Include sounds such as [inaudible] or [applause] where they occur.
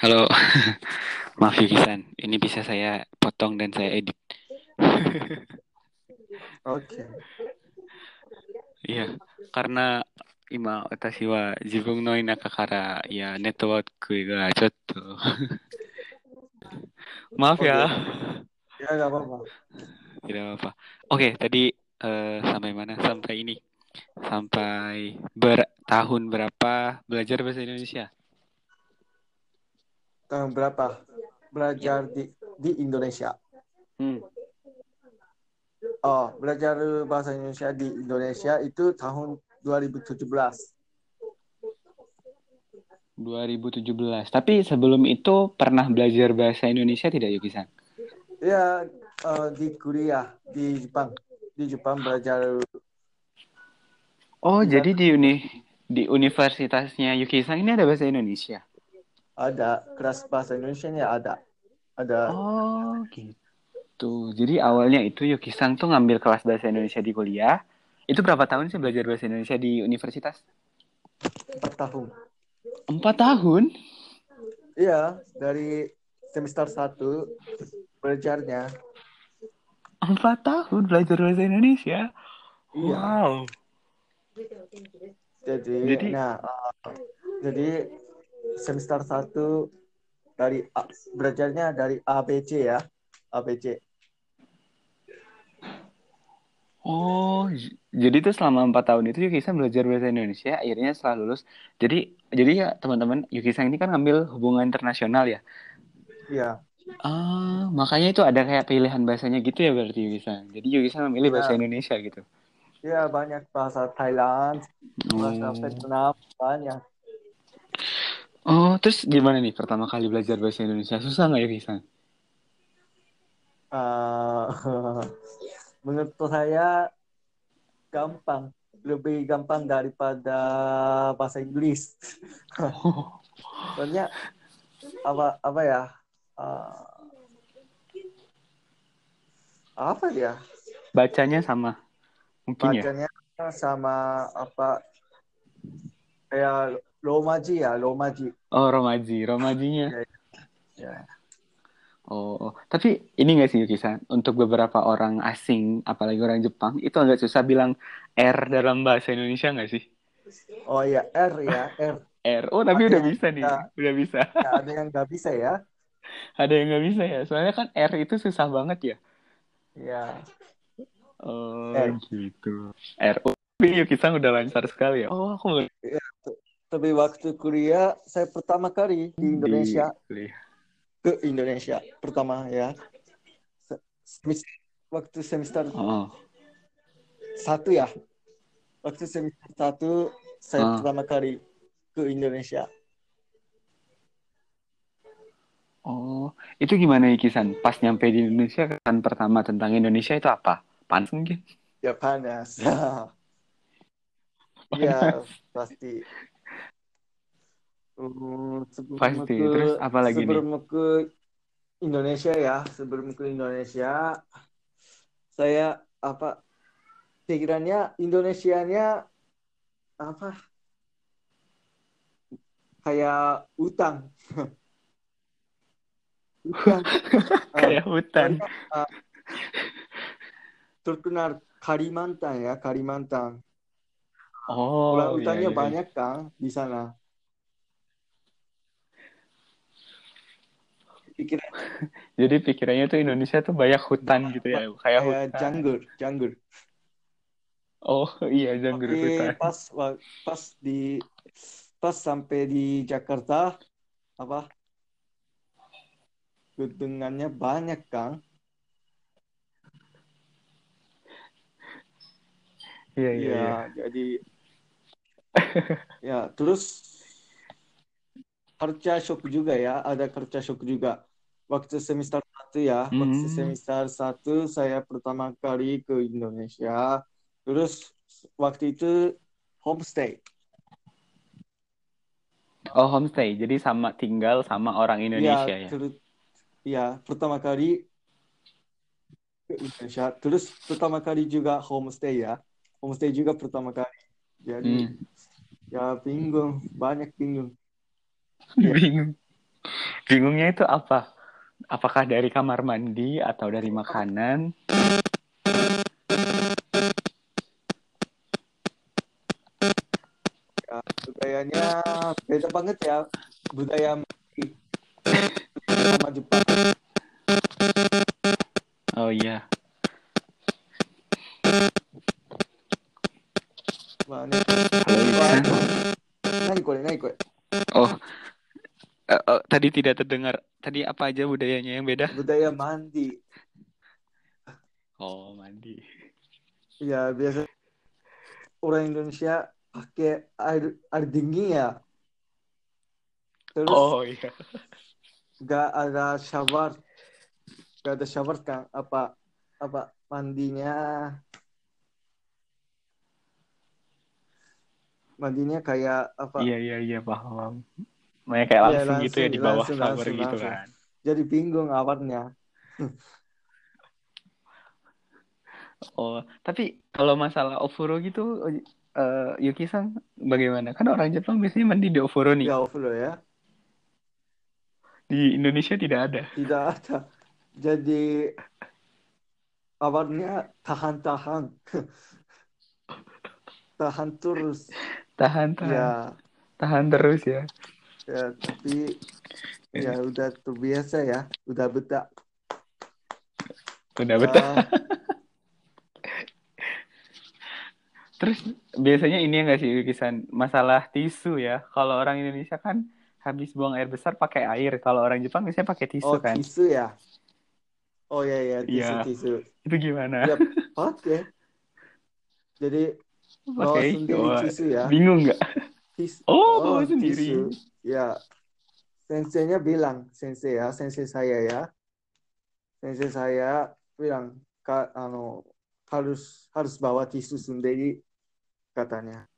Halo, [laughs] maaf Yuki-san, ini bisa saya potong dan saya edit. [laughs] Oke. Iya, karena 今私は自分の田舎からいやネットワークがちょっと maaf [laughs] ya Ya nggak apa-apa. tidak apa oke tadi eh, sampai mana sampai ini sampai bertahun berapa belajar bahasa Indonesia Tahun berapa belajar di di Indonesia? hmm. Oh, belajar bahasa Indonesia di Indonesia itu tahun 2017. 2017 tapi sebelum itu pernah belajar bahasa Indonesia tidak Yuki-san Ya, eh, di kuliah di Jepang. Di Jepang belajar oh Iya. jadi di uni di universitasnya Yuki-san ini ada bahasa Indonesia ada kelas bahasa Indonesia-nya ada. Ada Oh gitu. Jadi awalnya itu Yuki-san tuh ngambil kelas bahasa Indonesia di kuliah. Itu berapa tahun sih belajar bahasa Indonesia di universitas? empat tahun. Empat tahun? Iya, dari semester 1 belajarnya. Empat tahun belajar bahasa Indonesia? Iya. Wow. Jadi, Jadi- nah, eh, jadi semester 1 dari A- belajarnya dari ABC ya. ABC. Oh, jadi tuh selama empat tahun itu Yuki-san belajar bahasa Indonesia. Akhirnya setelah lulus, jadi jadi ya teman-teman Yuki-san ini kan ngambil hubungan internasional ya. Iya. Ah, makanya itu ada kayak pilihan bahasanya gitu ya berarti Yuki-san. Jadi Yuki-san memilih bahasa Ya. Indonesia gitu. Iya, banyak bahasa Thailand, bahasa Oh. Vietnam, banyak. Oh, terus gimana nih pertama kali belajar bahasa Indonesia? Susah nggak ya, Kisan? Eh, [laughs] menurut saya gampang, lebih gampang daripada bahasa Inggris. [laughs] Soalnya apa apa ya? eh, apa dia? Bacanya sama. Mungkin ya? Bacanya sama apa? Kayak Romaji ya, Romaji. Oh, Romaji. Romajinya. Ya. Oh, oh. tapi ini nggak sih, Yuki-san? Untuk beberapa orang asing, apalagi orang Jepang, itu agak susah bilang R dalam bahasa Indonesia nggak sih? Oh ya, R ya, R. R. Oh, tapi Ada udah bisa nih. Udah bisa. Ya, ada yang nggak bisa ya. Ada yang nggak bisa ya. Soalnya kan R itu susah banget ya. Ya. Oh, R. gitu. R. Oh, tapi Yuki-san udah lancar sekali ya. Oh, aku nggak Tapi waktu kuliah saya pertama kali di Indonesia Di- ke Indonesia pertama ya. Se- semis- Waktu semester Oh. satu ya. Waktu semester satu saya Ah. pertama kali ke Indonesia. Oh, itu gimana Ikisan? Pas nyampe di Indonesia kan pertama tentang Indonesia itu apa? Panas mungkin? Ya panas. [laughs] ya pasti. Sebelum Pasti. ke- Terus apa lagi nih? sebelum ke Indonesia ya, sebelum ke Indonesia, saya apa pikirannya Indonesianya apa kayak utang. [laughs] utang. [laughs] Kayak hutan. Ah, terkenal Kalimantan ya, Kalimantan. Oh, iya, utangnya iya. banyak kan di sana. Pikiran [laughs] Jadi pikirannya tuh Indonesia tuh banyak hutan gitu ya, kayak kayak hutan. janggur, janggur. Oh, iya janggur Oke, hutan. pas pas di pas sampai di Jakarta apa gedungannya banyak kan Iya, iya, iya. ya jadi [laughs] ya terus kerja shock juga ya ada kerja shock juga waktu semester satu ya waktu Hmm. semester satu saya pertama kali ke Indonesia terus waktu itu homestay Oh, homestay. Jadi sama tinggal sama orang Indonesia ya. terus ya pertama kali ke Indonesia terus pertama kali juga homestay ya homestay juga pertama kali jadi Hmm. ya bingung banyak bingung Ya. [laughs] Bingung. Bingungnya itu apa? Apakah dari kamar mandi atau dari makanan? Ya, budayanya beda banget ya budaya sama Jepang. Oh iya. Halo Iksan. Kore. Oh, eh, eh, tadi tidak terdengar. Tadi apa aja budayanya yang beda? Budaya mandi. Oh, mandi. Ya biasa orang Indonesia pakai air air dingin ya. Terus Oh iya. nggak ada shower, nggak ada shower kan? Apa apa mandinya? Mandinya kayak apa? Iya iya iya paham. Makanya kayak Iya, langsung, gitu ya di langsung, bawah langsung, shower langsung, gitu langsung. kan. Jadi bingung awalnya. [laughs] Oh, tapi kalau masalah ofuro gitu, eh Yuki-san bagaimana? Kan orang Jepang biasanya mandi di ofuro nih. Ya overload ya. Di Indonesia tidak ada. Tidak ada. Jadi awalnya tahan-tahan. [laughs] tahan terus. Tahan tahan. Ya, Tahan terus ya. Ya tapi ya udah terbiasa ya. Udah betah. Udah betah. Ah, [laughs] Terus biasanya ini enggak sih Yuki-san? Masalah tisu ya. Kalau orang Indonesia kan habis buang air besar pakai air. Kalau orang Jepang biasanya pakai tisu oh, kan. tisu ya. Oh ya ya, tisu Iya. tisu. Itu gimana? Ya pakai. Jadi Pakai. sendiri Wah, tisu ya. bingung nggak? Tis- Oh, bawa sendiri. tisu. Ya, senseinya bilang, sensei ya, sensei saya ya, sensei saya bilang, ka, ano, harus harus bawa tisu sendiri katanya.